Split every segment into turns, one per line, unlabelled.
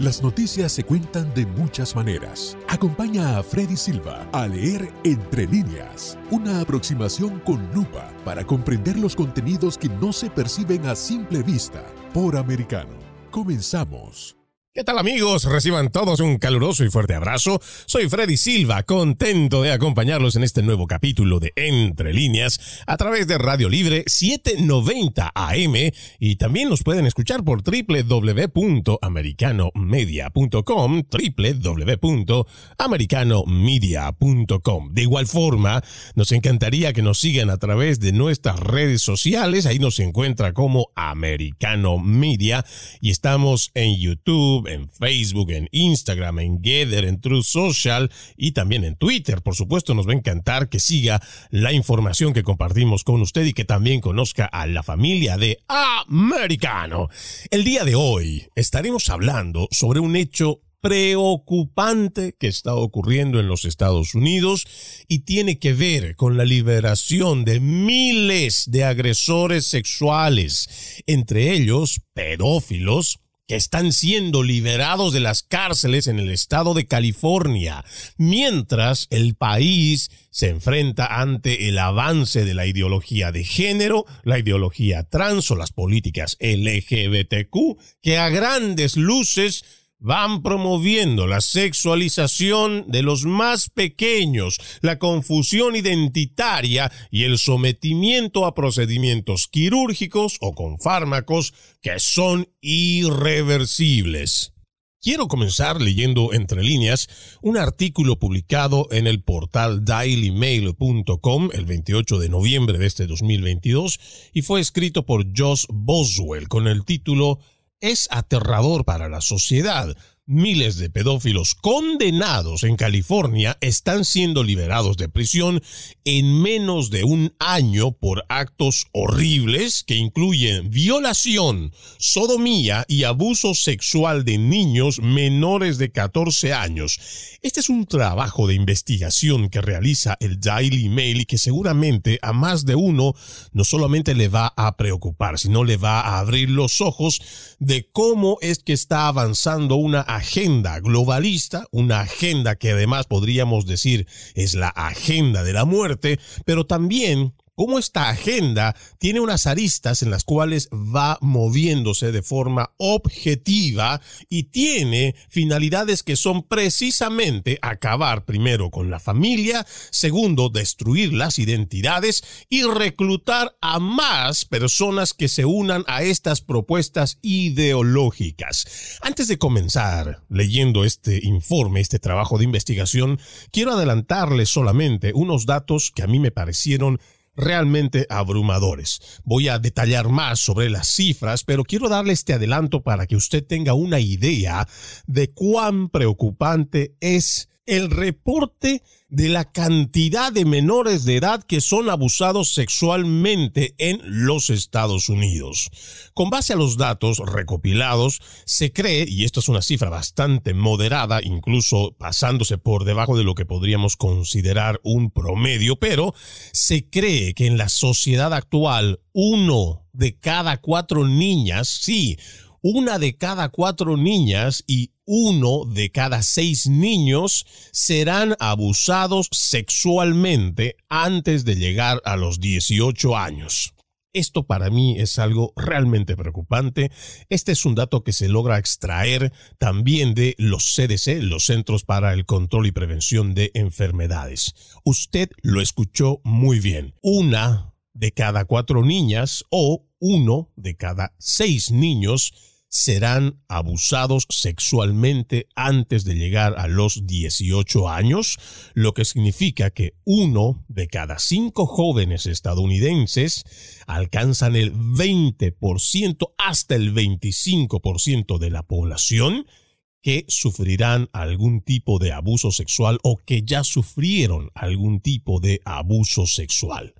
Las noticias se cuentan de muchas maneras. Acompaña a Freddy Silva a leer Entre líneas, una aproximación con lupa para comprender los contenidos que no se perciben a simple vista por americano. Comenzamos.
¿Qué tal amigos? Reciban todos un caluroso y fuerte abrazo. Soy Freddy Silva, contento de acompañarlos en este nuevo capítulo de Entre líneas a través de Radio Libre 790 AM y también nos pueden escuchar por www.americanomedia.com, www.americanomedia.com. De igual forma, nos encantaría que nos sigan a través de nuestras redes sociales, ahí nos encuentra como Americano Media y estamos en YouTube en Facebook, en Instagram, en Gather, en True Social y también en Twitter. Por supuesto, nos va a encantar que siga la información que compartimos con usted y que también conozca a la familia de Americano. El día de hoy estaremos hablando sobre un hecho preocupante que está ocurriendo en los Estados Unidos y tiene que ver con la liberación de miles de agresores sexuales, entre ellos pedófilos, que están siendo liberados de las cárceles en el estado de California, mientras el país se enfrenta ante el avance de la ideología de género, la ideología trans o las políticas LGBTQ, que a grandes luces van promoviendo la sexualización de los más pequeños, la confusión identitaria y el sometimiento a procedimientos quirúrgicos o con fármacos que son irreversibles. Quiero comenzar leyendo entre líneas un artículo publicado en el portal dailymail.com el 28 de noviembre de este 2022 y fue escrito por Josh Boswell con el título es aterrador para la sociedad. Miles de pedófilos condenados en California están siendo liberados de prisión en menos de un año por actos horribles que incluyen violación, sodomía y abuso sexual de niños menores de 14 años. Este es un trabajo de investigación que realiza el Daily Mail y que seguramente a más de uno no solamente le va a preocupar, sino le va a abrir los ojos de cómo es que está avanzando una agenda globalista, una agenda que además podríamos decir es la agenda de la muerte, pero también cómo esta agenda tiene unas aristas en las cuales va moviéndose de forma objetiva y tiene finalidades que son precisamente acabar primero con la familia, segundo destruir las identidades y reclutar a más personas que se unan a estas propuestas ideológicas. Antes de comenzar leyendo este informe, este trabajo de investigación, quiero adelantarles solamente unos datos que a mí me parecieron realmente abrumadores. Voy a detallar más sobre las cifras, pero quiero darle este adelanto para que usted tenga una idea de cuán preocupante es el reporte de la cantidad de menores de edad que son abusados sexualmente en los Estados Unidos. Con base a los datos recopilados, se cree, y esto es una cifra bastante moderada, incluso pasándose por debajo de lo que podríamos considerar un promedio, pero se cree que en la sociedad actual uno de cada cuatro niñas, sí, una de cada cuatro niñas y uno de cada seis niños serán abusados sexualmente antes de llegar a los 18 años. Esto para mí es algo realmente preocupante. Este es un dato que se logra extraer también de los CDC, los Centros para el Control y Prevención de Enfermedades. Usted lo escuchó muy bien. Una de cada cuatro niñas o uno de cada seis niños serán abusados sexualmente antes de llegar a los 18 años, lo que significa que uno de cada cinco jóvenes estadounidenses alcanzan el 20% hasta el 25% de la población que sufrirán algún tipo de abuso sexual o que ya sufrieron algún tipo de abuso sexual.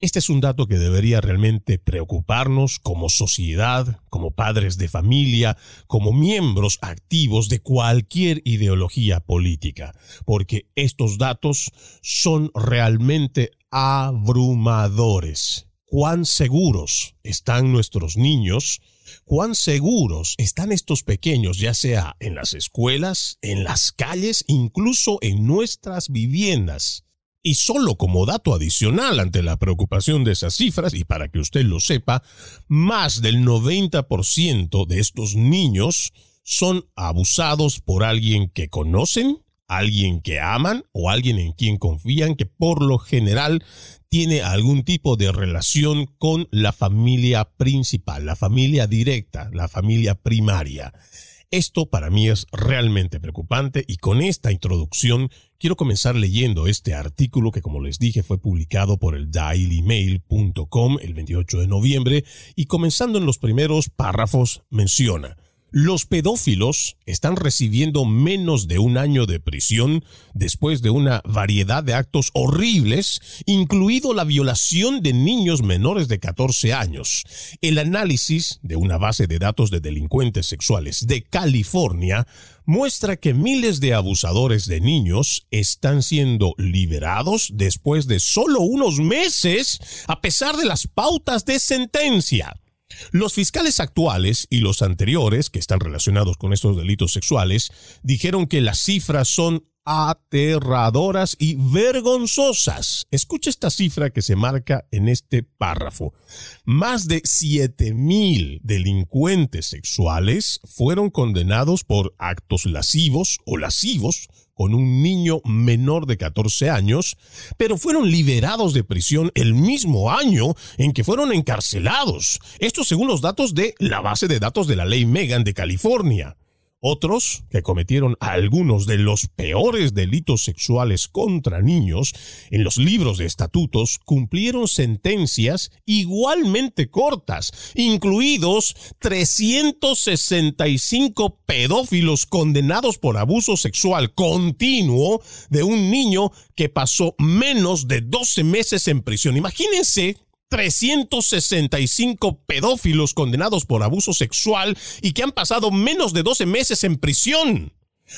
Este es un dato que debería realmente preocuparnos como sociedad, como padres de familia, como miembros activos de cualquier ideología política, porque estos datos son realmente abrumadores. ¿Cuán seguros están nuestros niños? ¿Cuán seguros están estos pequeños, ya sea en las escuelas, en las calles, incluso en nuestras viviendas? Y solo como dato adicional ante la preocupación de esas cifras, y para que usted lo sepa, más del 90% de estos niños son abusados por alguien que conocen, alguien que aman o alguien en quien confían que por lo general tiene algún tipo de relación con la familia principal, la familia directa, la familia primaria. Esto para mí es realmente preocupante y con esta introducción quiero comenzar leyendo este artículo que como les dije fue publicado por el dailymail.com el 28 de noviembre y comenzando en los primeros párrafos menciona los pedófilos están recibiendo menos de un año de prisión después de una variedad de actos horribles, incluido la violación de niños menores de 14 años. El análisis de una base de datos de delincuentes sexuales de California muestra que miles de abusadores de niños están siendo liberados después de solo unos meses a pesar de las pautas de sentencia. Los fiscales actuales y los anteriores, que están relacionados con estos delitos sexuales, dijeron que las cifras son aterradoras y vergonzosas. Escucha esta cifra que se marca en este párrafo. Más de 7.000 delincuentes sexuales fueron condenados por actos lascivos o lascivos con un niño menor de 14 años, pero fueron liberados de prisión el mismo año en que fueron encarcelados. Esto según los datos de la base de datos de la ley Megan de California. Otros, que cometieron algunos de los peores delitos sexuales contra niños en los libros de estatutos, cumplieron sentencias igualmente cortas, incluidos 365 pedófilos condenados por abuso sexual continuo de un niño que pasó menos de 12 meses en prisión. Imagínense 365 pedófilos condenados por abuso sexual y que han pasado menos de 12 meses en prisión.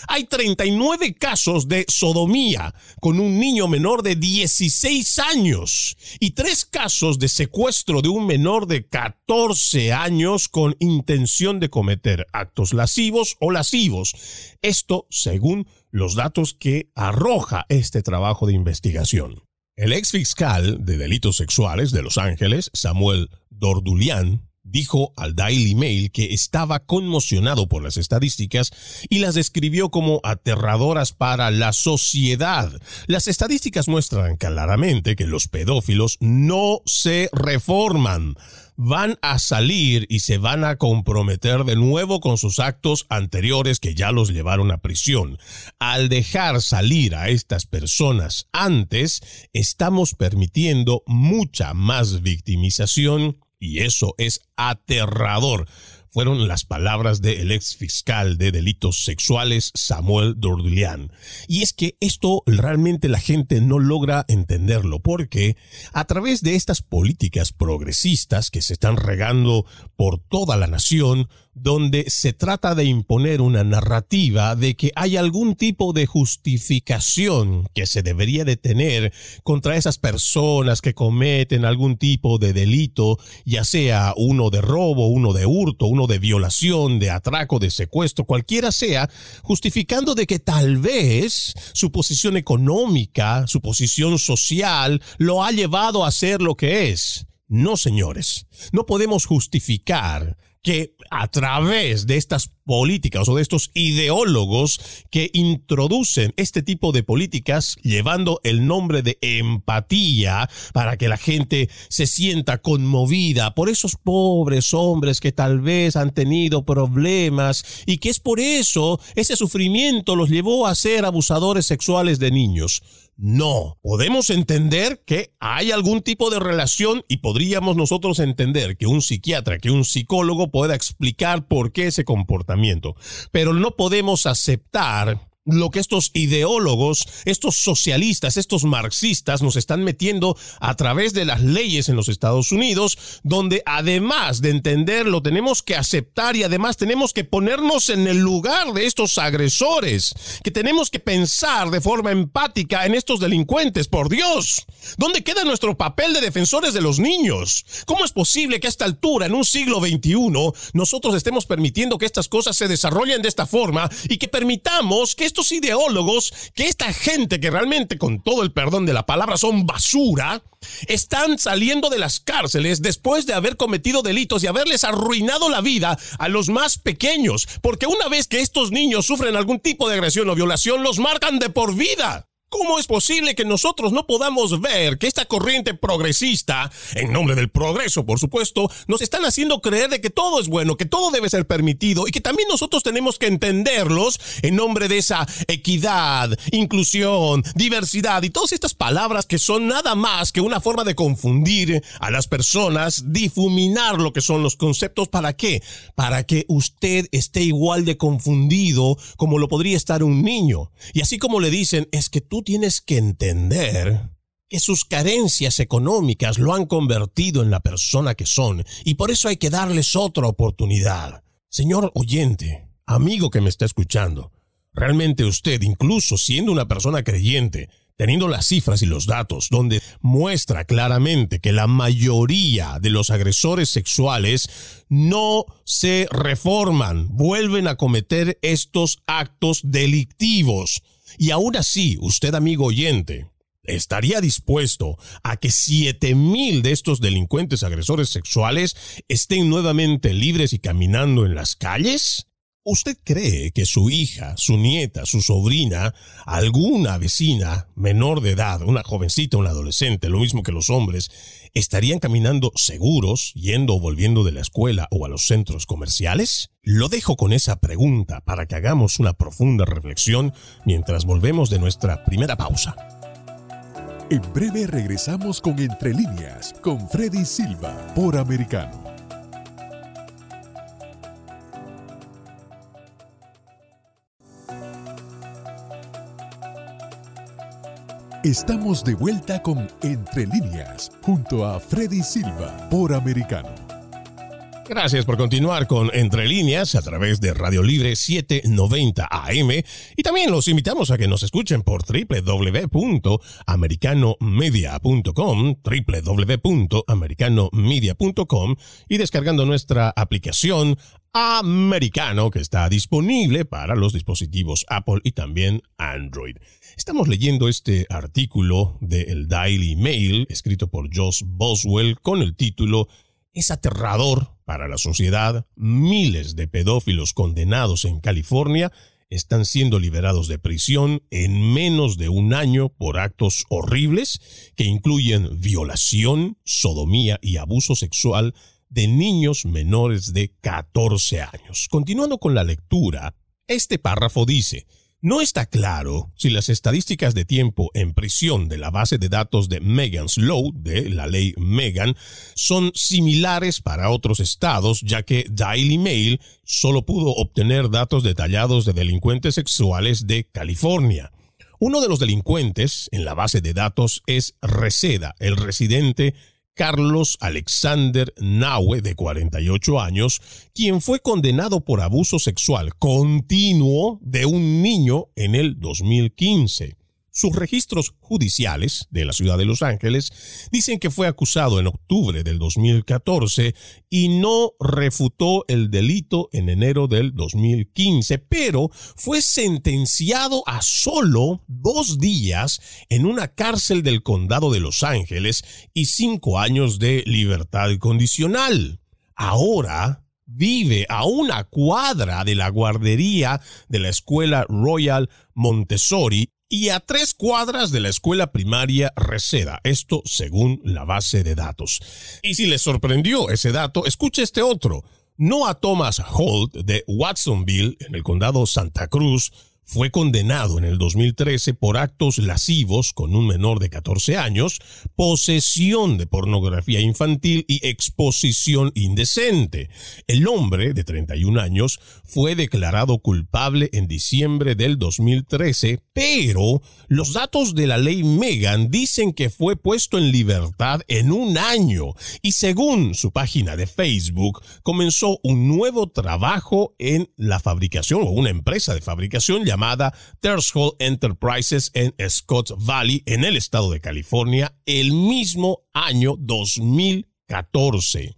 Hay 39 casos de sodomía con un niño menor de 16 años y tres casos de secuestro de un menor de 14 años con intención de cometer actos lascivos o lascivos. Esto según los datos que arroja este trabajo de investigación. El ex fiscal de delitos sexuales de Los Ángeles, Samuel Dordulian, dijo al Daily Mail que estaba conmocionado por las estadísticas y las describió como aterradoras para la sociedad. Las estadísticas muestran claramente que los pedófilos no se reforman van a salir y se van a comprometer de nuevo con sus actos anteriores que ya los llevaron a prisión. Al dejar salir a estas personas antes, estamos permitiendo mucha más victimización y eso es aterrador fueron las palabras del ex fiscal de delitos sexuales Samuel Dordulian. Y es que esto realmente la gente no logra entenderlo porque a través de estas políticas progresistas que se están regando por toda la nación, donde se trata de imponer una narrativa de que hay algún tipo de justificación que se debería de tener contra esas personas que cometen algún tipo de delito, ya sea uno de robo, uno de hurto, uno de violación, de atraco, de secuestro, cualquiera sea, justificando de que tal vez su posición económica, su posición social, lo ha llevado a ser lo que es. No, señores, no podemos justificar que a través de estas políticas o de estos ideólogos que introducen este tipo de políticas llevando el nombre de empatía para que la gente se sienta conmovida por esos pobres hombres que tal vez han tenido problemas y que es por eso ese sufrimiento los llevó a ser abusadores sexuales de niños. No, podemos entender que hay algún tipo de relación y podríamos nosotros entender que un psiquiatra, que un psicólogo pueda explicar por qué ese comportamiento. Pero no podemos aceptar lo que estos ideólogos, estos socialistas, estos marxistas nos están metiendo a través de las leyes en los Estados Unidos, donde además de entenderlo tenemos que aceptar y además tenemos que ponernos en el lugar de estos agresores, que tenemos que pensar de forma empática en estos delincuentes, por Dios. ¿Dónde queda nuestro papel de defensores de los niños? ¿Cómo es posible que a esta altura, en un siglo XXI, nosotros estemos permitiendo que estas cosas se desarrollen de esta forma y que permitamos que estos estos ideólogos, que esta gente que realmente, con todo el perdón de la palabra, son basura, están saliendo de las cárceles después de haber cometido delitos y haberles arruinado la vida a los más pequeños, porque una vez que estos niños sufren algún tipo de agresión o violación, los marcan de por vida. ¿Cómo es posible que nosotros no podamos ver que esta corriente progresista, en nombre del progreso, por supuesto, nos están haciendo creer de que todo es bueno, que todo debe ser permitido y que también nosotros tenemos que entenderlos en nombre de esa equidad, inclusión, diversidad y todas estas palabras que son nada más que una forma de confundir a las personas, difuminar lo que son los conceptos. ¿Para qué? Para que usted esté igual de confundido como lo podría estar un niño. Y así como le dicen, es que tú tienes que entender que sus carencias económicas lo han convertido en la persona que son y por eso hay que darles otra oportunidad. Señor oyente, amigo que me está escuchando, realmente usted, incluso siendo una persona creyente, teniendo las cifras y los datos donde muestra claramente que la mayoría de los agresores sexuales no se reforman, vuelven a cometer estos actos delictivos. Y aún así, usted amigo oyente, ¿estaría dispuesto a que siete mil de estos delincuentes agresores sexuales estén nuevamente libres y caminando en las calles? ¿Usted cree que su hija, su nieta, su sobrina, alguna vecina menor de edad, una jovencita, un adolescente, lo mismo que los hombres, estarían caminando seguros yendo o volviendo de la escuela o a los centros comerciales? Lo dejo con esa pregunta para que hagamos una profunda reflexión mientras volvemos de nuestra primera pausa.
En breve regresamos con Entre líneas, con Freddy Silva, por Americano. Estamos de vuelta con Entre líneas, junto a Freddy Silva, por Americano.
Gracias por continuar con Entre líneas a través de Radio Libre 790 AM y también los invitamos a que nos escuchen por www.americanomedia.com, www.americanomedia.com y descargando nuestra aplicación americano que está disponible para los dispositivos Apple y también Android. Estamos leyendo este artículo de el Daily Mail escrito por Josh Boswell con el título Es aterrador para la sociedad. Miles de pedófilos condenados en California están siendo liberados de prisión en menos de un año por actos horribles que incluyen violación, sodomía y abuso sexual de niños menores de 14 años. Continuando con la lectura, este párrafo dice, no está claro si las estadísticas de tiempo en prisión de la base de datos de Megan's Law, de la ley Megan, son similares para otros estados, ya que Daily Mail solo pudo obtener datos detallados de delincuentes sexuales de California. Uno de los delincuentes en la base de datos es Reseda, el residente Carlos Alexander Naue, de 48 años, quien fue condenado por abuso sexual continuo de un niño en el 2015. Sus registros judiciales de la ciudad de Los Ángeles dicen que fue acusado en octubre del 2014 y no refutó el delito en enero del 2015, pero fue sentenciado a solo dos días en una cárcel del condado de Los Ángeles y cinco años de libertad condicional. Ahora vive a una cuadra de la guardería de la escuela Royal Montessori y a tres cuadras de la escuela primaria Reseda, esto según la base de datos. Y si les sorprendió ese dato, escuche este otro. Noah Thomas Holt de Watsonville, en el condado Santa Cruz, fue condenado en el 2013 por actos lascivos con un menor de 14 años, posesión de pornografía infantil y exposición indecente. El hombre, de 31 años, fue declarado culpable en diciembre del 2013, pero los datos de la ley Megan dicen que fue puesto en libertad en un año y según su página de Facebook, comenzó un nuevo trabajo en la fabricación o una empresa de fabricación llamada llamada Enterprises en Scott Valley, en el estado de California, el mismo año 2014.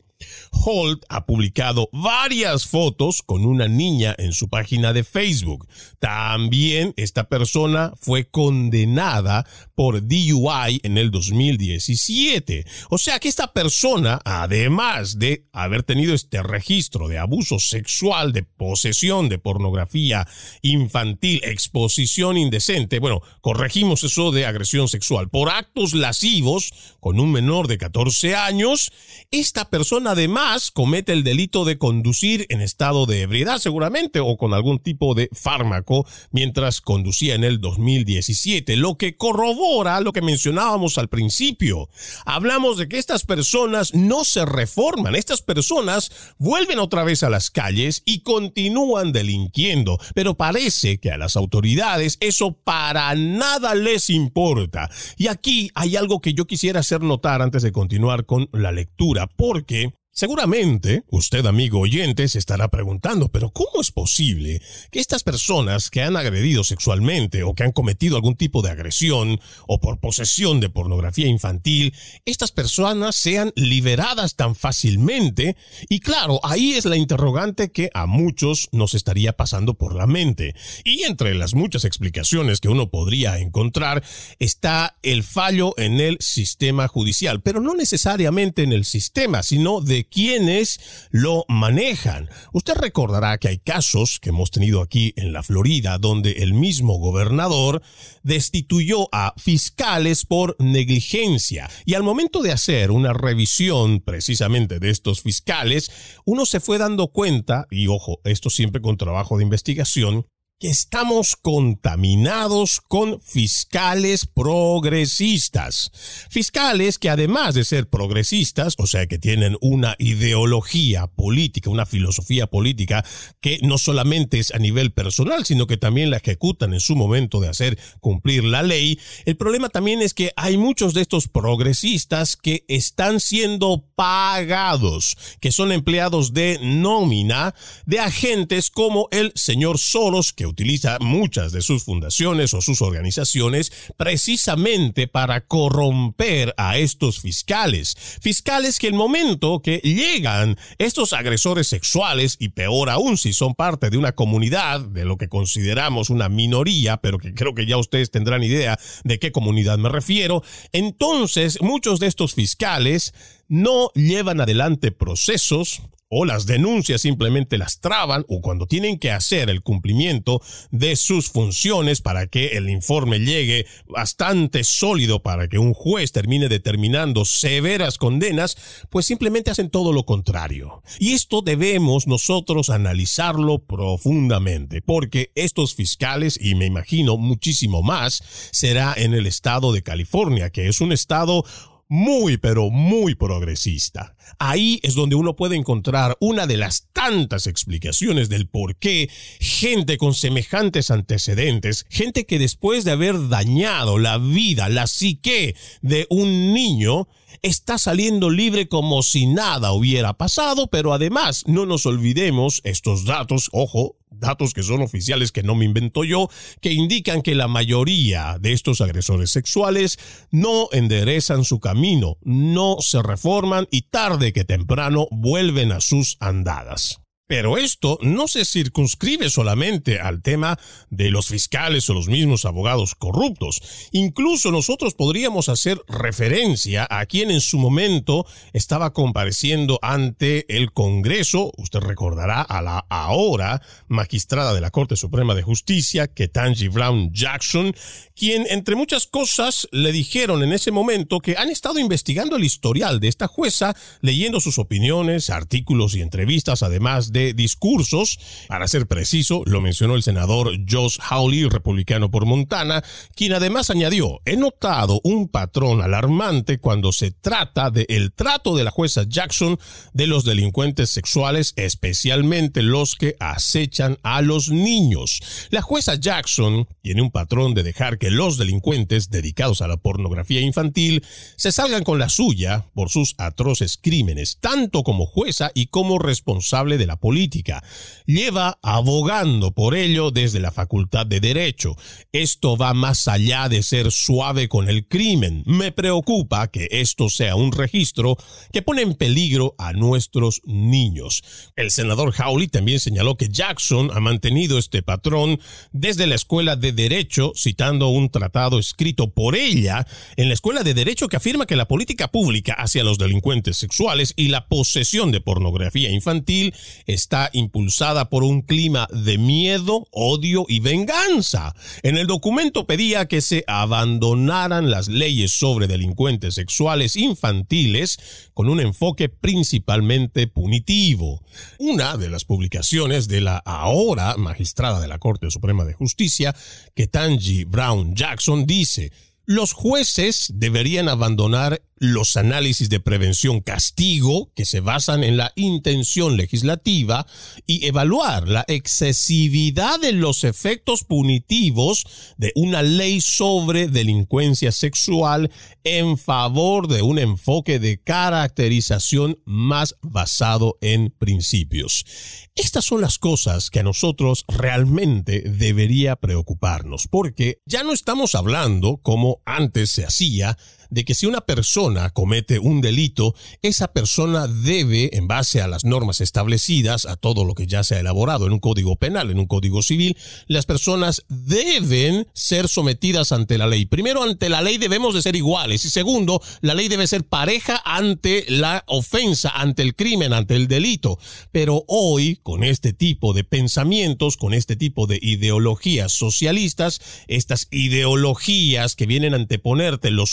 Holt ha publicado varias fotos con una niña en su página de Facebook. También esta persona fue condenada por DUI en el 2017. O sea que esta persona, además de haber tenido este registro de abuso sexual, de posesión de pornografía infantil, exposición indecente, bueno, corregimos eso de agresión sexual, por actos lascivos con un menor de 14 años, esta persona además comete el delito de conducir en estado de ebriedad seguramente o con algún tipo de fármaco mientras conducía en el 2017, lo que corrobora lo que mencionábamos al principio. Hablamos de que estas personas no se reforman, estas personas vuelven otra vez a las calles y continúan delinquiendo, pero parece que a las autoridades eso para nada les importa. Y aquí hay algo que yo quisiera hacer notar antes de continuar con la lectura, porque Seguramente usted, amigo oyente, se estará preguntando, pero ¿cómo es posible que estas personas que han agredido sexualmente o que han cometido algún tipo de agresión o por posesión de pornografía infantil, estas personas sean liberadas tan fácilmente? Y claro, ahí es la interrogante que a muchos nos estaría pasando por la mente. Y entre las muchas explicaciones que uno podría encontrar está el fallo en el sistema judicial, pero no necesariamente en el sistema, sino de quienes lo manejan. Usted recordará que hay casos que hemos tenido aquí en la Florida donde el mismo gobernador destituyó a fiscales por negligencia y al momento de hacer una revisión precisamente de estos fiscales, uno se fue dando cuenta, y ojo, esto siempre con trabajo de investigación, que estamos contaminados con fiscales progresistas. Fiscales que además de ser progresistas, o sea que tienen una ideología política, una filosofía política que no solamente es a nivel personal, sino que también la ejecutan en su momento de hacer cumplir la ley, el problema también es que hay muchos de estos progresistas que están siendo pagados, que son empleados de nómina de agentes como el señor Soros, que utiliza muchas de sus fundaciones o sus organizaciones precisamente para corromper a estos fiscales. Fiscales que el momento que llegan estos agresores sexuales, y peor aún si son parte de una comunidad, de lo que consideramos una minoría, pero que creo que ya ustedes tendrán idea de qué comunidad me refiero, entonces muchos de estos fiscales no llevan adelante procesos o las denuncias simplemente las traban o cuando tienen que hacer el cumplimiento de sus funciones para que el informe llegue bastante sólido para que un juez termine determinando severas condenas, pues simplemente hacen todo lo contrario. Y esto debemos nosotros analizarlo profundamente, porque estos fiscales, y me imagino muchísimo más, será en el estado de California, que es un estado muy, pero muy progresista. Ahí es donde uno puede encontrar una de las tantas explicaciones del por qué gente con semejantes antecedentes, gente que después de haber dañado la vida, la psique de un niño, está saliendo libre como si nada hubiera pasado, pero además no nos olvidemos estos datos, ojo, datos que son oficiales que no me invento yo, que indican que la mayoría de estos agresores sexuales no enderezan su camino, no se reforman y tarde que temprano vuelven a sus andadas. Pero esto no se circunscribe solamente al tema de los fiscales o los mismos abogados corruptos. Incluso nosotros podríamos hacer referencia a quien en su momento estaba compareciendo ante el Congreso, usted recordará a la ahora magistrada de la Corte Suprema de Justicia, Ketanji Brown Jackson, quien entre muchas cosas le dijeron en ese momento que han estado investigando el historial de esta jueza, leyendo sus opiniones, artículos y entrevistas, además de discursos. Para ser preciso, lo mencionó el senador Josh Hawley, republicano por Montana, quien además añadió, he notado un patrón alarmante cuando se trata del trato de la jueza Jackson de los delincuentes sexuales, especialmente los que acechan a los niños. La jueza Jackson tiene un patrón de dejar que los delincuentes dedicados a la pornografía infantil se salgan con la suya por sus atroces crímenes, tanto como jueza y como responsable de la política. Lleva abogando por ello desde la Facultad de Derecho. Esto va más allá de ser suave con el crimen. Me preocupa que esto sea un registro que pone en peligro a nuestros niños. El senador Howley también señaló que Jackson ha mantenido este patrón desde la Escuela de Derecho, citando un tratado escrito por ella en la Escuela de Derecho que afirma que la política pública hacia los delincuentes sexuales y la posesión de pornografía infantil está impulsada por un clima de miedo, odio y venganza. En el documento pedía que se abandonaran las leyes sobre delincuentes sexuales infantiles con un enfoque principalmente punitivo. Una de las publicaciones de la ahora magistrada de la Corte Suprema de Justicia, Ketanji Brown Jackson, dice, los jueces deberían abandonar los análisis de prevención castigo que se basan en la intención legislativa y evaluar la excesividad de los efectos punitivos de una ley sobre delincuencia sexual en favor de un enfoque de caracterización más basado en principios. Estas son las cosas que a nosotros realmente debería preocuparnos, porque ya no estamos hablando como antes se hacía de que si una persona comete un delito, esa persona debe, en base a las normas establecidas, a todo lo que ya se ha elaborado en un código penal, en un código civil, las personas deben ser sometidas ante la ley. Primero, ante la ley debemos de ser iguales. Y segundo, la ley debe ser pareja ante la ofensa, ante el crimen, ante el delito. Pero hoy, con este tipo de pensamientos, con este tipo de ideologías socialistas, estas ideologías que vienen a anteponerte lo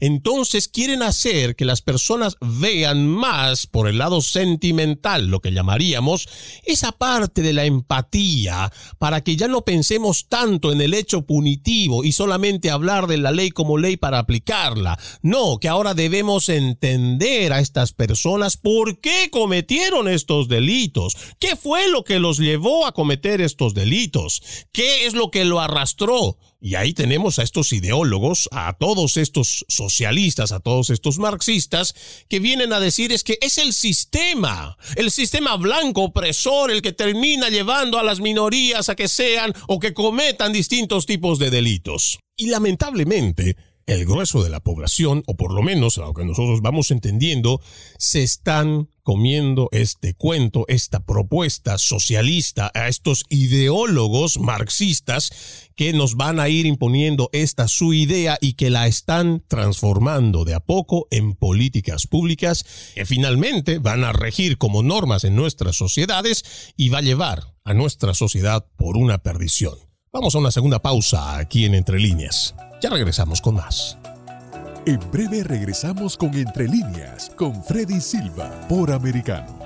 entonces quieren hacer que las personas vean más por el lado sentimental, lo que llamaríamos esa parte de la empatía, para que ya no pensemos tanto en el hecho punitivo y solamente hablar de la ley como ley para aplicarla. No, que ahora debemos entender a estas personas por qué cometieron estos delitos, qué fue lo que los llevó a cometer estos delitos, qué es lo que lo arrastró. Y ahí tenemos a estos ideólogos, a todos estos socialistas, a todos estos marxistas, que vienen a decir es que es el sistema, el sistema blanco opresor el que termina llevando a las minorías a que sean o que cometan distintos tipos de delitos. Y lamentablemente, el grueso de la población, o por lo menos lo que nosotros vamos entendiendo, se están comiendo este cuento, esta propuesta socialista a estos ideólogos marxistas que nos van a ir imponiendo esta su idea y que la están transformando de a poco en políticas públicas que finalmente van a regir como normas en nuestras sociedades y va a llevar a nuestra sociedad por una perdición. Vamos a una segunda pausa aquí en Entre Líneas. Ya regresamos con más.
En breve regresamos con Entre Líneas, con Freddy Silva, por Americano.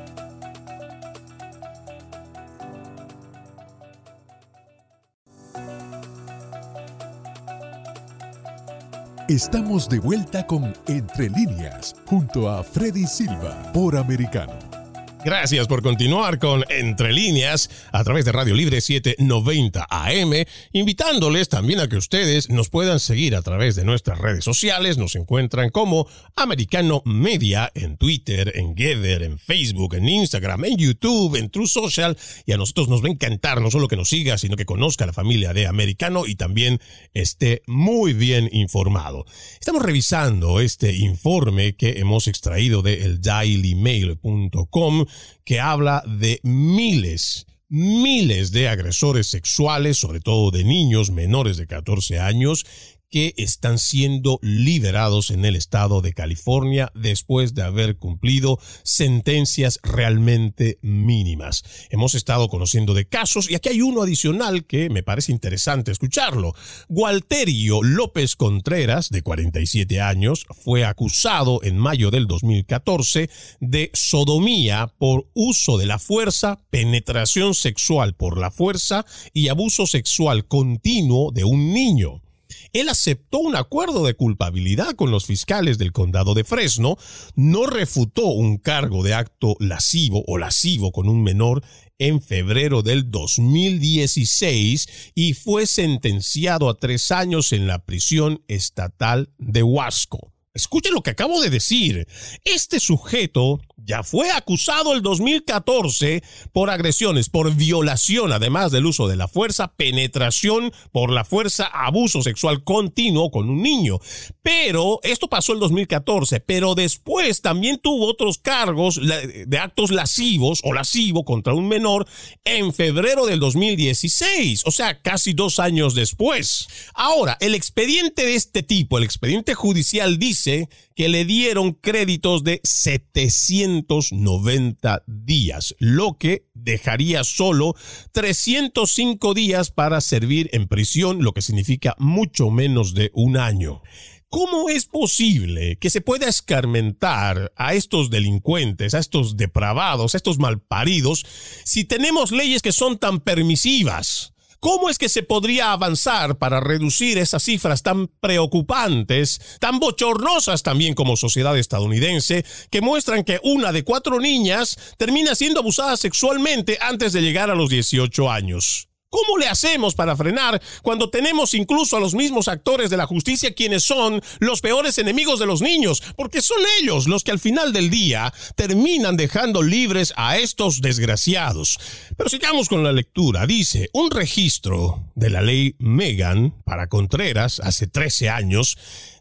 Estamos de vuelta con Entre Líneas, junto a Freddy Silva, por Americano.
Gracias por continuar con Entre Líneas a través de Radio Libre 790 AM, invitándoles también a que ustedes nos puedan seguir a través de nuestras redes sociales. Nos encuentran como Americano Media en Twitter, en Gather, en Facebook, en Instagram, en YouTube, en True Social. Y a nosotros nos va a encantar no solo que nos siga, sino que conozca la familia de Americano y también esté muy bien informado. Estamos revisando este informe que hemos extraído de eldailymail.com que habla de miles, miles de agresores sexuales, sobre todo de niños menores de 14 años, que están siendo liberados en el estado de California después de haber cumplido sentencias realmente mínimas. Hemos estado conociendo de casos y aquí hay uno adicional que me parece interesante escucharlo. Gualterio López Contreras, de 47 años, fue acusado en mayo del 2014 de sodomía por uso de la fuerza, penetración sexual por la fuerza y abuso sexual continuo de un niño él aceptó un acuerdo de culpabilidad con los fiscales del condado de Fresno, no refutó un cargo de acto lascivo o lascivo con un menor en febrero del 2016 y fue sentenciado a tres años en la prisión estatal de Huasco. Escuchen lo que acabo de decir. Este sujeto ya fue acusado el 2014 por agresiones, por violación, además del uso de la fuerza, penetración por la fuerza, abuso sexual continuo con un niño. Pero esto pasó el 2014, pero después también tuvo otros cargos de actos lascivos o lascivo contra un menor en febrero del 2016, o sea, casi dos años después. Ahora, el expediente de este tipo, el expediente judicial dice que le dieron créditos de 790 días, lo que dejaría solo 305 días para servir en prisión, lo que significa mucho menos de un año. ¿Cómo es posible que se pueda escarmentar a estos delincuentes, a estos depravados, a estos malparidos, si tenemos leyes que son tan permisivas? ¿Cómo es que se podría avanzar para reducir esas cifras tan preocupantes, tan bochornosas también como sociedad estadounidense, que muestran que una de cuatro niñas termina siendo abusada sexualmente antes de llegar a los 18 años? ¿Cómo le hacemos para frenar cuando tenemos incluso a los mismos actores de la justicia quienes son los peores enemigos de los niños? Porque son ellos los que al final del día terminan dejando libres a estos desgraciados. Pero sigamos con la lectura. Dice, un registro de la ley Megan para Contreras hace 13 años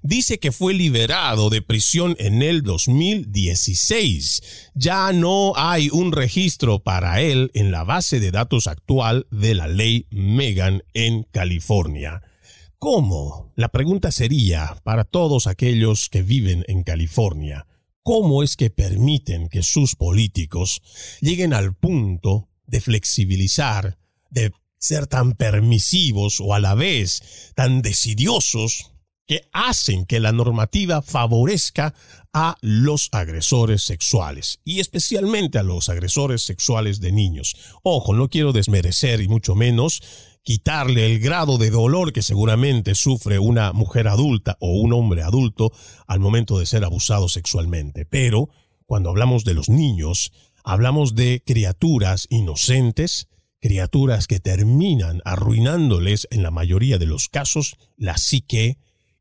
dice que fue liberado de prisión en el 2016. Ya no hay un registro para él en la base de datos actual de la ley Megan en California. ¿Cómo? La pregunta sería para todos aquellos que viven en California. ¿Cómo es que permiten que sus políticos lleguen al punto de flexibilizar, de ser tan permisivos o a la vez tan decidiosos que hacen que la normativa favorezca a los agresores sexuales y especialmente a los agresores sexuales de niños. Ojo, no quiero desmerecer y mucho menos quitarle el grado de dolor que seguramente sufre una mujer adulta o un hombre adulto al momento de ser abusado sexualmente. Pero cuando hablamos de los niños, hablamos de criaturas inocentes, criaturas que terminan arruinándoles en la mayoría de los casos la psique,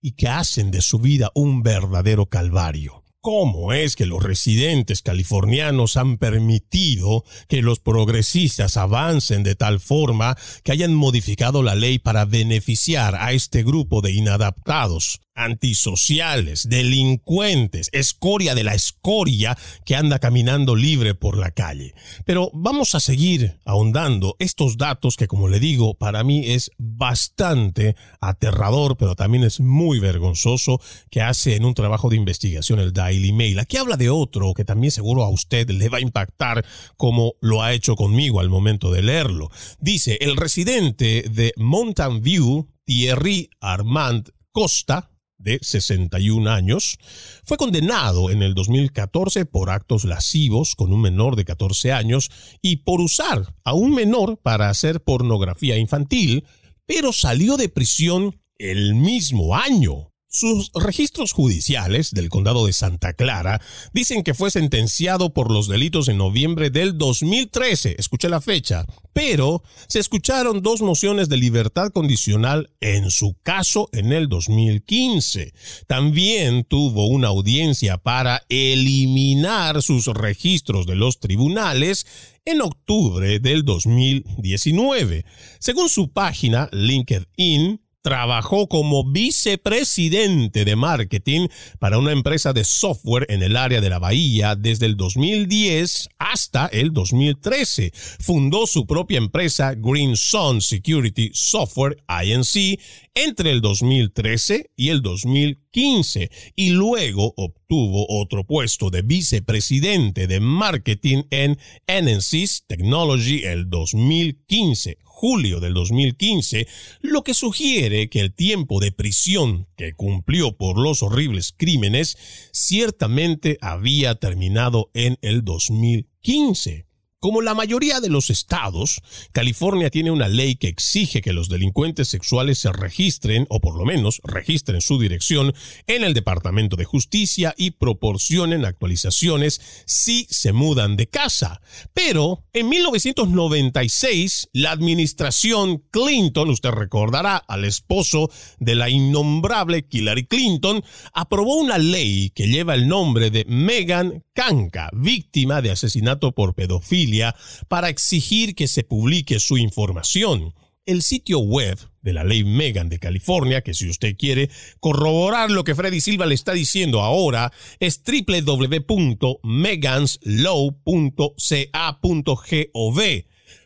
y que hacen de su vida un verdadero calvario. ¿Cómo es que los residentes californianos han permitido que los progresistas avancen de tal forma que hayan modificado la ley para beneficiar a este grupo de inadaptados? Antisociales, delincuentes, escoria de la escoria que anda caminando libre por la calle. Pero vamos a seguir ahondando estos datos que, como le digo, para mí es bastante aterrador, pero también es muy vergonzoso que hace en un trabajo de investigación el Daily Mail. Aquí habla de otro que también seguro a usted le va a impactar como lo ha hecho conmigo al momento de leerlo. Dice, el residente de Mountain View, Thierry Armand Costa, de 61 años, fue condenado en el 2014 por actos lascivos con un menor de 14 años y por usar a un menor para hacer pornografía infantil, pero salió de prisión el mismo año. Sus registros judiciales del condado de Santa Clara dicen que fue sentenciado por los delitos en noviembre del 2013, escuché la fecha, pero se escucharon dos mociones de libertad condicional en su caso en el 2015. También tuvo una audiencia para eliminar sus registros de los tribunales en octubre del 2019. Según su página LinkedIn, trabajó como vicepresidente de marketing para una empresa de software en el área de la Bahía desde el 2010 hasta el 2013. Fundó su propia empresa Green Sun Security Software INC entre el 2013 y el 2015 y luego obtuvo otro puesto de vicepresidente de marketing en NNC's Technology el 2015 julio del 2015, lo que sugiere que el tiempo de prisión que cumplió por los horribles crímenes ciertamente había terminado en el 2015. Como la mayoría de los estados, California tiene una ley que exige que los delincuentes sexuales se registren, o por lo menos registren su dirección, en el Departamento de Justicia y proporcionen actualizaciones si se mudan de casa. Pero en 1996, la administración Clinton, usted recordará al esposo de la innombrable Hillary Clinton, aprobó una ley que lleva el nombre de Megan Kanka, víctima de asesinato por pedofilia para exigir que se publique su información. El sitio web de la ley Megan de California, que si usted quiere corroborar lo que Freddy Silva le está diciendo ahora, es www.meganslow.ca.gov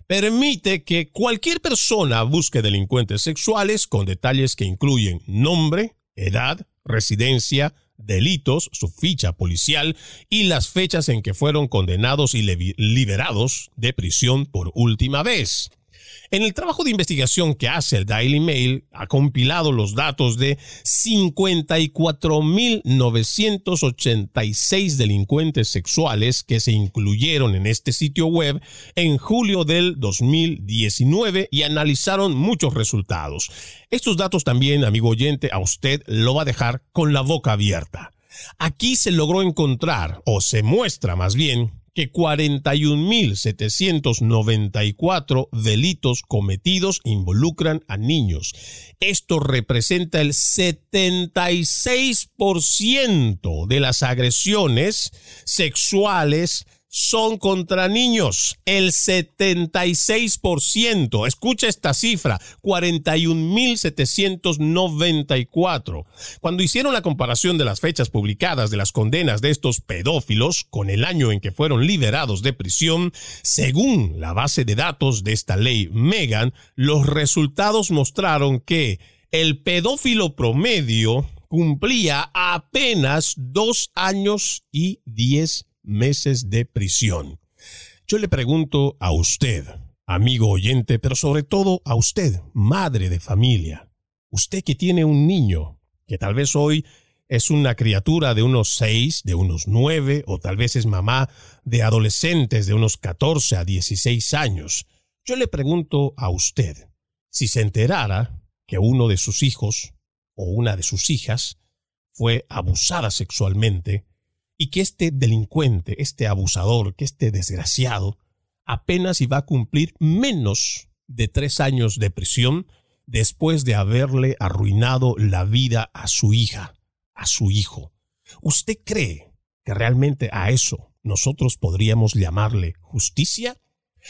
permite que cualquier persona busque delincuentes sexuales con detalles que incluyen nombre, edad, residencia, delitos, su ficha policial y las fechas en que fueron condenados y liberados de prisión por última vez. En el trabajo de investigación que hace el Daily Mail, ha compilado los datos de 54.986 delincuentes sexuales que se incluyeron en este sitio web en julio del 2019 y analizaron muchos resultados. Estos datos también, amigo oyente, a usted lo va a dejar con la boca abierta. Aquí se logró encontrar, o se muestra más bien, que 41.794 delitos cometidos involucran a niños. Esto representa el 76% de las agresiones sexuales son contra niños. El 76%. Escucha esta cifra, 41.794. Cuando hicieron la comparación de las fechas publicadas de las condenas de estos pedófilos con el año en que fueron liberados de prisión, según la base de datos de esta ley Megan, los resultados mostraron que el pedófilo promedio cumplía apenas dos años y diez meses de prisión. Yo le pregunto a usted, amigo oyente, pero sobre todo a usted, madre de familia, usted que tiene un niño, que tal vez hoy es una criatura de unos seis, de unos nueve, o tal vez es mamá de adolescentes de unos catorce a dieciséis años. Yo le pregunto a usted, si se enterara que uno de sus hijos o una de sus hijas fue abusada sexualmente, y que este delincuente, este abusador, que este desgraciado, apenas iba a cumplir menos de tres años de prisión después de haberle arruinado la vida a su hija, a su hijo. ¿Usted cree que realmente a eso nosotros podríamos llamarle justicia?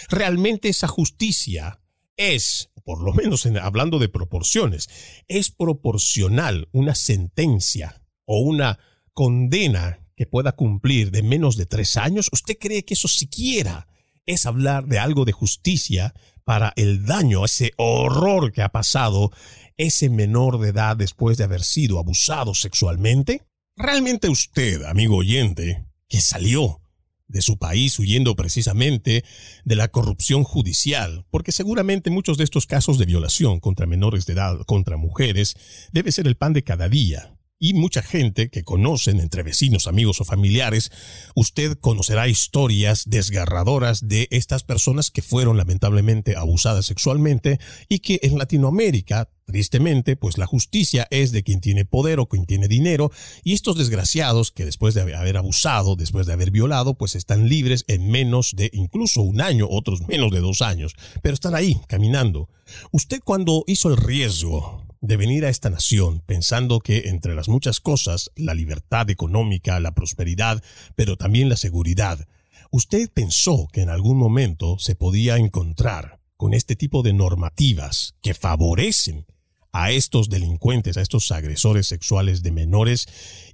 ¿Realmente esa justicia es, por lo menos hablando de proporciones, es proporcional una sentencia o una condena que pueda cumplir de menos de tres años, ¿usted cree que eso siquiera es hablar de algo de justicia para el daño, ese horror que ha pasado ese menor de edad después de haber sido abusado sexualmente? ¿Realmente usted, amigo oyente, que salió de su país huyendo precisamente de la corrupción judicial, porque seguramente muchos de estos casos de violación contra menores de edad, contra mujeres, debe ser el pan de cada día y mucha gente que conocen entre vecinos, amigos o familiares, usted conocerá historias desgarradoras de estas personas que fueron lamentablemente abusadas sexualmente y que en Latinoamérica, tristemente, pues la justicia es de quien tiene poder o quien tiene dinero y estos desgraciados que después de haber abusado, después de haber violado, pues están libres en menos de incluso un año, otros menos de dos años, pero están ahí caminando. Usted cuando hizo el riesgo de venir a esta nación pensando que entre las muchas cosas, la libertad económica, la prosperidad, pero también la seguridad, usted pensó que en algún momento se podía encontrar con este tipo de normativas que favorecen a estos delincuentes, a estos agresores sexuales de menores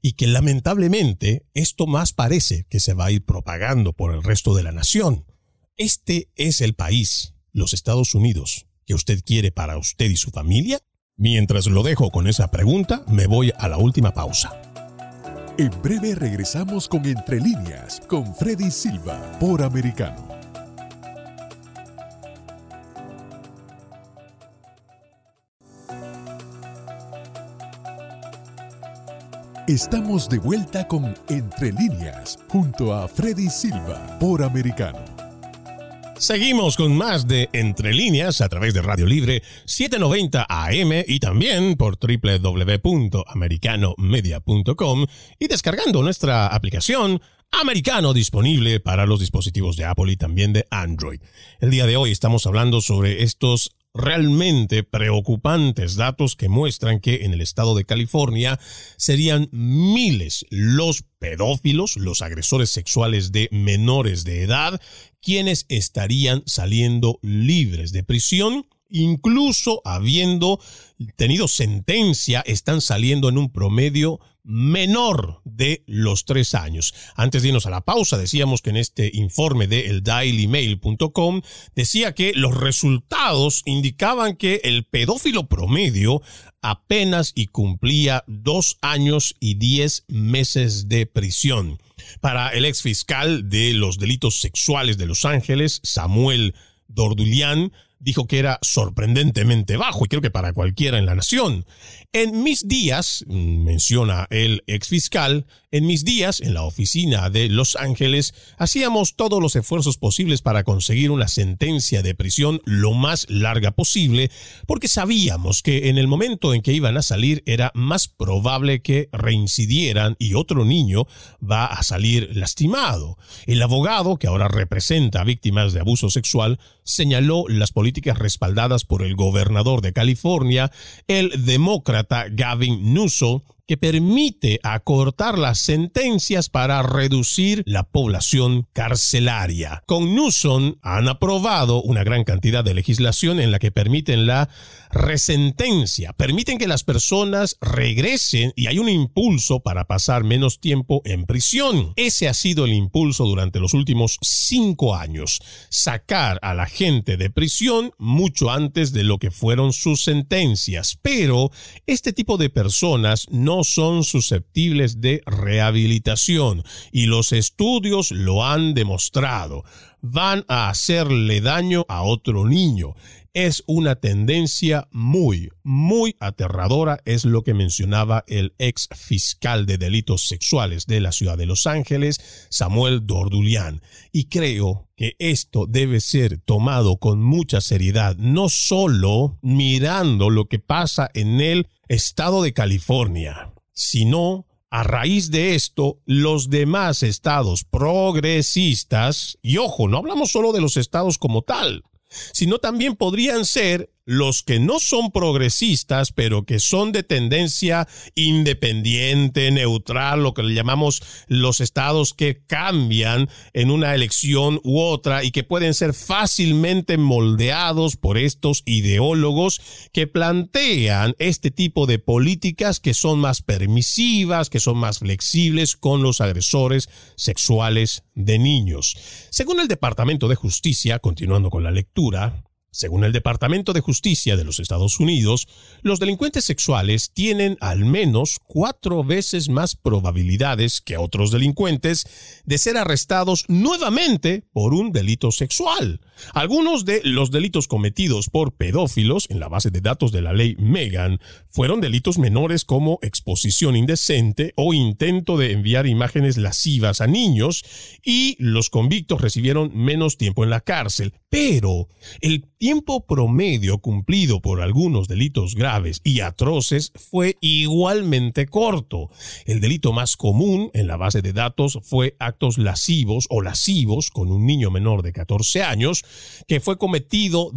y que lamentablemente esto más parece que se va a ir propagando por el resto de la nación. Este es el país, los Estados Unidos, que usted quiere para usted y su familia. Mientras lo dejo con esa pregunta, me voy a la última pausa.
En breve regresamos con Entre líneas con Freddy Silva por Americano. Estamos de vuelta con Entre líneas junto a Freddy Silva por Americano.
Seguimos con más de Entre líneas a través de Radio Libre 790 AM y también por www.americanomedia.com y descargando nuestra aplicación americano disponible para los dispositivos de Apple y también de Android. El día de hoy estamos hablando sobre estos realmente preocupantes datos que muestran que en el estado de California serían miles los pedófilos, los agresores sexuales de menores de edad, quienes estarían saliendo libres de prisión. Incluso habiendo tenido sentencia, están saliendo en un promedio menor de los tres años. Antes de irnos a la pausa, decíamos que en este informe de eldailymail.com decía que los resultados indicaban que el pedófilo promedio apenas y cumplía dos años y diez meses de prisión. Para el ex fiscal de los delitos sexuales de Los Ángeles, Samuel Dordulian, dijo que era sorprendentemente bajo y creo que para cualquiera en la nación. En mis días, menciona el ex fiscal, en mis días en la oficina de Los Ángeles hacíamos todos los esfuerzos posibles para conseguir una sentencia de prisión lo más larga posible porque sabíamos que en el momento en que iban a salir era más probable que reincidieran y otro niño va a salir lastimado. El abogado, que ahora representa a víctimas de abuso sexual, señaló las políticas respaldadas por el gobernador de California, el demócrata Gavin Newsom, que permite acortar las sentencias para reducir la población carcelaria. Con Newsom han aprobado una gran cantidad de legislación en la que permiten la resentencia, permiten que las personas regresen y hay un impulso para pasar menos tiempo en prisión. Ese ha sido el impulso durante los últimos cinco años, sacar a la gente de prisión mucho antes de lo que fueron sus sentencias. Pero este tipo de personas no son susceptibles de rehabilitación y los estudios lo han demostrado. Van a hacerle daño a otro niño es una tendencia muy, muy aterradora, es lo que mencionaba el ex fiscal de delitos sexuales de la ciudad de Los Ángeles, Samuel Dordulian. Y creo que esto debe ser tomado con mucha seriedad, no solo mirando lo que pasa en el estado de California, sino a raíz de esto, los demás estados progresistas, y ojo, no hablamos solo de los estados como tal, sino también podrían ser los que no son progresistas, pero que son de tendencia independiente, neutral, lo que le llamamos los estados que cambian en una elección u otra y que pueden ser fácilmente moldeados por estos ideólogos que plantean este tipo de políticas que son más permisivas, que son más flexibles con los agresores sexuales de niños. Según el Departamento de Justicia, continuando con la lectura, según el Departamento de Justicia de los Estados Unidos, los delincuentes sexuales tienen al menos cuatro veces más probabilidades que otros delincuentes de ser arrestados nuevamente por un delito sexual. Algunos de los delitos cometidos por pedófilos en la base de datos de la ley Megan fueron delitos menores como exposición indecente o intento de enviar imágenes lascivas a niños y los convictos recibieron menos tiempo en la cárcel. Pero el tiempo promedio cumplido por algunos delitos graves y atroces fue igualmente corto. El delito más común en la base de datos fue actos lascivos o lascivos con un niño menor de 14 años, que fue cometido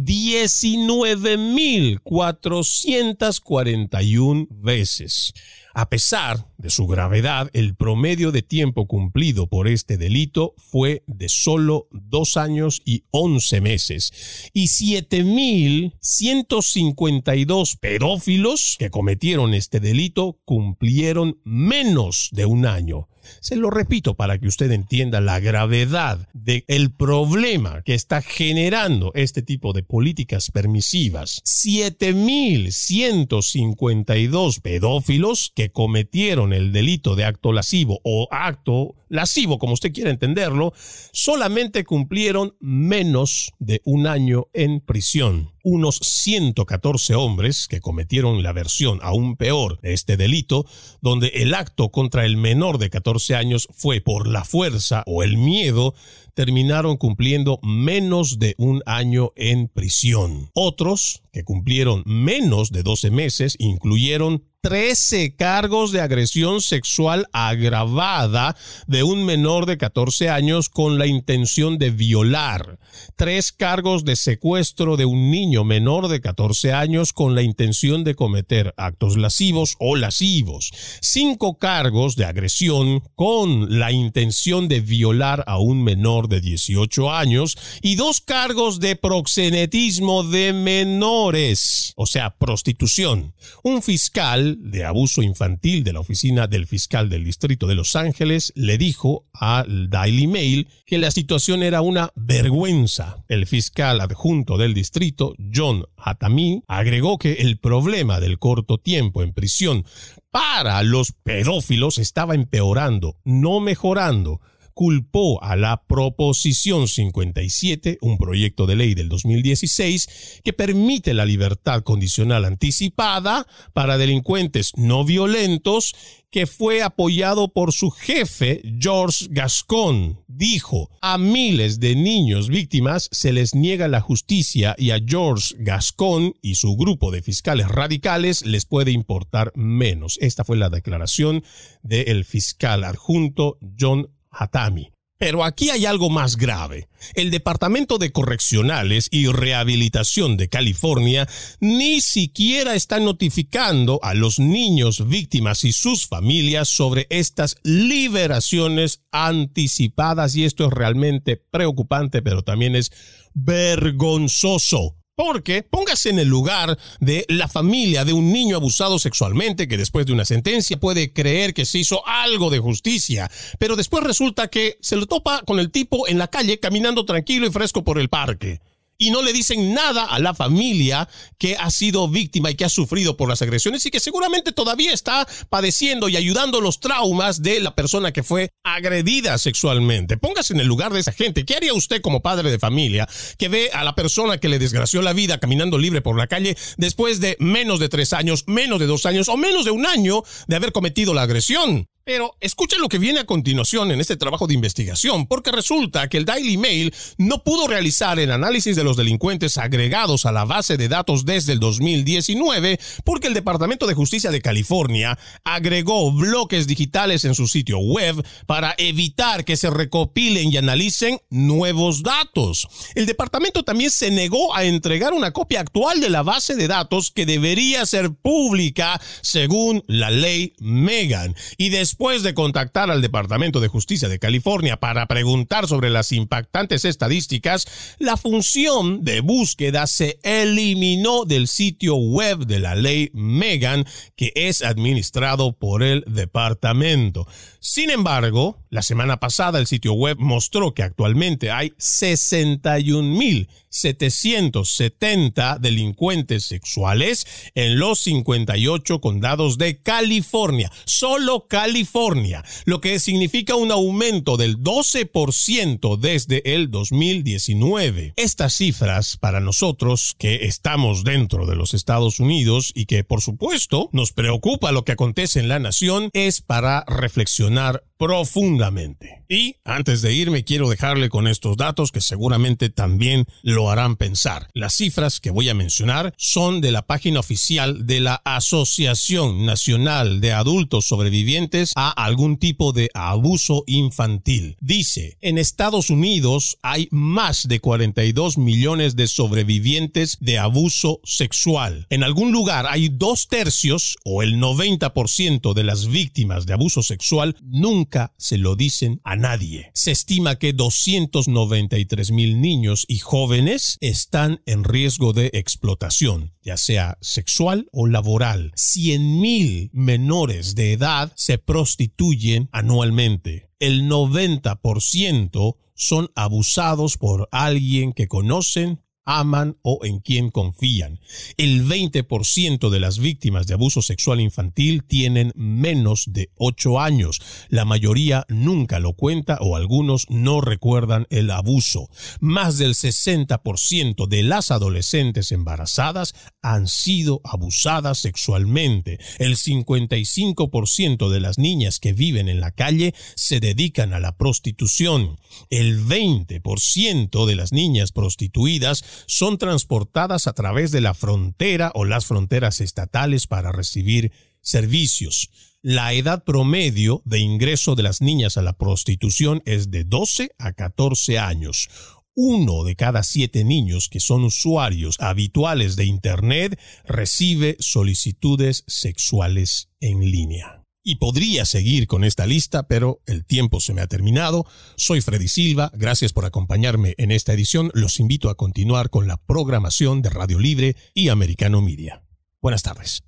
19.441 veces. A pesar de su gravedad, el promedio de tiempo cumplido por este delito fue de solo dos años y once meses. Y 7.152 pedófilos que cometieron este delito cumplieron menos de un año. Se lo repito para que usted entienda la gravedad del problema que está generando este tipo de políticas permisivas. 7.152 pedófilos que cometieron el delito de acto lascivo o acto lascivo, como usted quiera entenderlo, solamente cumplieron menos de un año en prisión unos 114 hombres que cometieron la versión aún peor de este delito, donde el acto contra el menor de 14 años fue por la fuerza o el miedo, terminaron cumpliendo menos de un año en prisión. Otros, que cumplieron menos de 12 meses, incluyeron 13 cargos de agresión sexual agravada de un menor de 14 años con la intención de violar, tres cargos de secuestro de un niño menor de 14 años con la intención de cometer actos lascivos o lascivos, cinco cargos de agresión con la intención de violar a un menor de 18 años y dos cargos de proxenetismo de menores, o sea, prostitución. Un fiscal de Abuso Infantil de la Oficina del Fiscal del Distrito de Los Ángeles le dijo al Daily Mail que la situación era una vergüenza. El fiscal adjunto del distrito, John Hatami, agregó que el problema del corto tiempo en prisión para los pedófilos estaba empeorando, no mejorando culpó a la Proposición 57, un proyecto de ley del 2016 que permite la libertad condicional anticipada para delincuentes no violentos que fue apoyado por su jefe, George Gascon. Dijo, a miles de niños víctimas se les niega la justicia y a George Gascon y su grupo de fiscales radicales les puede importar menos. Esta fue la declaración del fiscal adjunto John Hatami. Pero aquí hay algo más grave. El Departamento de Correccionales y Rehabilitación de California ni siquiera está notificando a los niños víctimas y sus familias sobre estas liberaciones anticipadas y esto es realmente preocupante, pero también es vergonzoso. Porque póngase en el lugar de la familia de un niño abusado sexualmente que después de una sentencia puede creer que se hizo algo de justicia, pero después resulta que se lo topa con el tipo en la calle caminando tranquilo y fresco por el parque y no le dicen nada a la familia que ha sido víctima y que ha sufrido por las agresiones y que seguramente todavía está padeciendo y ayudando los traumas de la persona que fue agredida sexualmente. Póngase en el lugar de esa gente. ¿Qué haría usted como padre de familia que ve a la persona que le desgració la vida caminando libre por la calle después de menos de tres años, menos de dos años o menos de un año de haber cometido la agresión? Pero escucha lo que viene a continuación en este trabajo de investigación, porque resulta que el Daily Mail no pudo realizar el análisis de los delincuentes agregados a la base de datos desde el 2019, porque el Departamento de Justicia de California agregó bloques digitales en su sitio web para evitar que se recopilen y analicen nuevos datos. El departamento también se negó a entregar una copia actual de la base de datos que debería ser pública según la ley Megan. Y después de contactar al Departamento de Justicia de California para preguntar sobre las impactantes estadísticas, la función de búsqueda se eliminó del sitio web de la ley Megan, que es administrado por el departamento. Sin embargo, la semana pasada el sitio web mostró que actualmente hay 61.770 delincuentes sexuales en los 58 condados de California, solo California, lo que significa un aumento del 12% desde el 2019. Estas cifras para nosotros que estamos dentro de los Estados Unidos y que por supuesto nos preocupa lo que acontece en la nación es para reflexionar profundamente. Y antes de irme quiero dejarle con estos datos que seguramente también lo harán pensar. Las cifras que voy a mencionar son de la página oficial de la Asociación Nacional de Adultos Sobrevivientes a algún tipo de abuso infantil. Dice, en Estados Unidos hay más de 42 millones de sobrevivientes de abuso sexual. En algún lugar hay dos tercios o el 90% de las víctimas de abuso sexual nunca se lo dicen a nadie. Se estima que 293 mil niños y jóvenes están en riesgo de explotación, ya sea sexual o laboral. 100 mil menores de edad se prostituyen anualmente. El 90% son abusados por alguien que conocen aman o en quien confían. El 20% de las víctimas de abuso sexual infantil tienen menos de 8 años. La mayoría nunca lo cuenta o algunos no recuerdan el abuso. Más del 60% de las adolescentes embarazadas han sido abusadas sexualmente. El 55% de las niñas que viven en la calle se dedican a la prostitución. El 20% de las niñas prostituidas son transportadas a través de la frontera o las fronteras estatales para recibir servicios. La edad promedio de ingreso de las niñas a la prostitución es de 12 a 14 años. Uno de cada siete niños que son usuarios habituales de Internet recibe solicitudes sexuales en línea. Y podría seguir con esta lista, pero el tiempo se me ha terminado. Soy Freddy Silva, gracias por acompañarme en esta edición. Los invito a continuar con la programación de Radio Libre y Americano Media. Buenas tardes.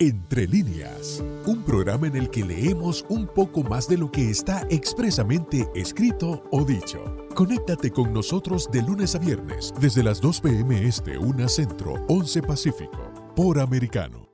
Entre líneas, un programa en el que leemos un poco más de lo que está expresamente escrito o dicho. Conéctate con nosotros de lunes a viernes desde las 2 p.m. este, 1 centro, 11 pacífico, por Americano.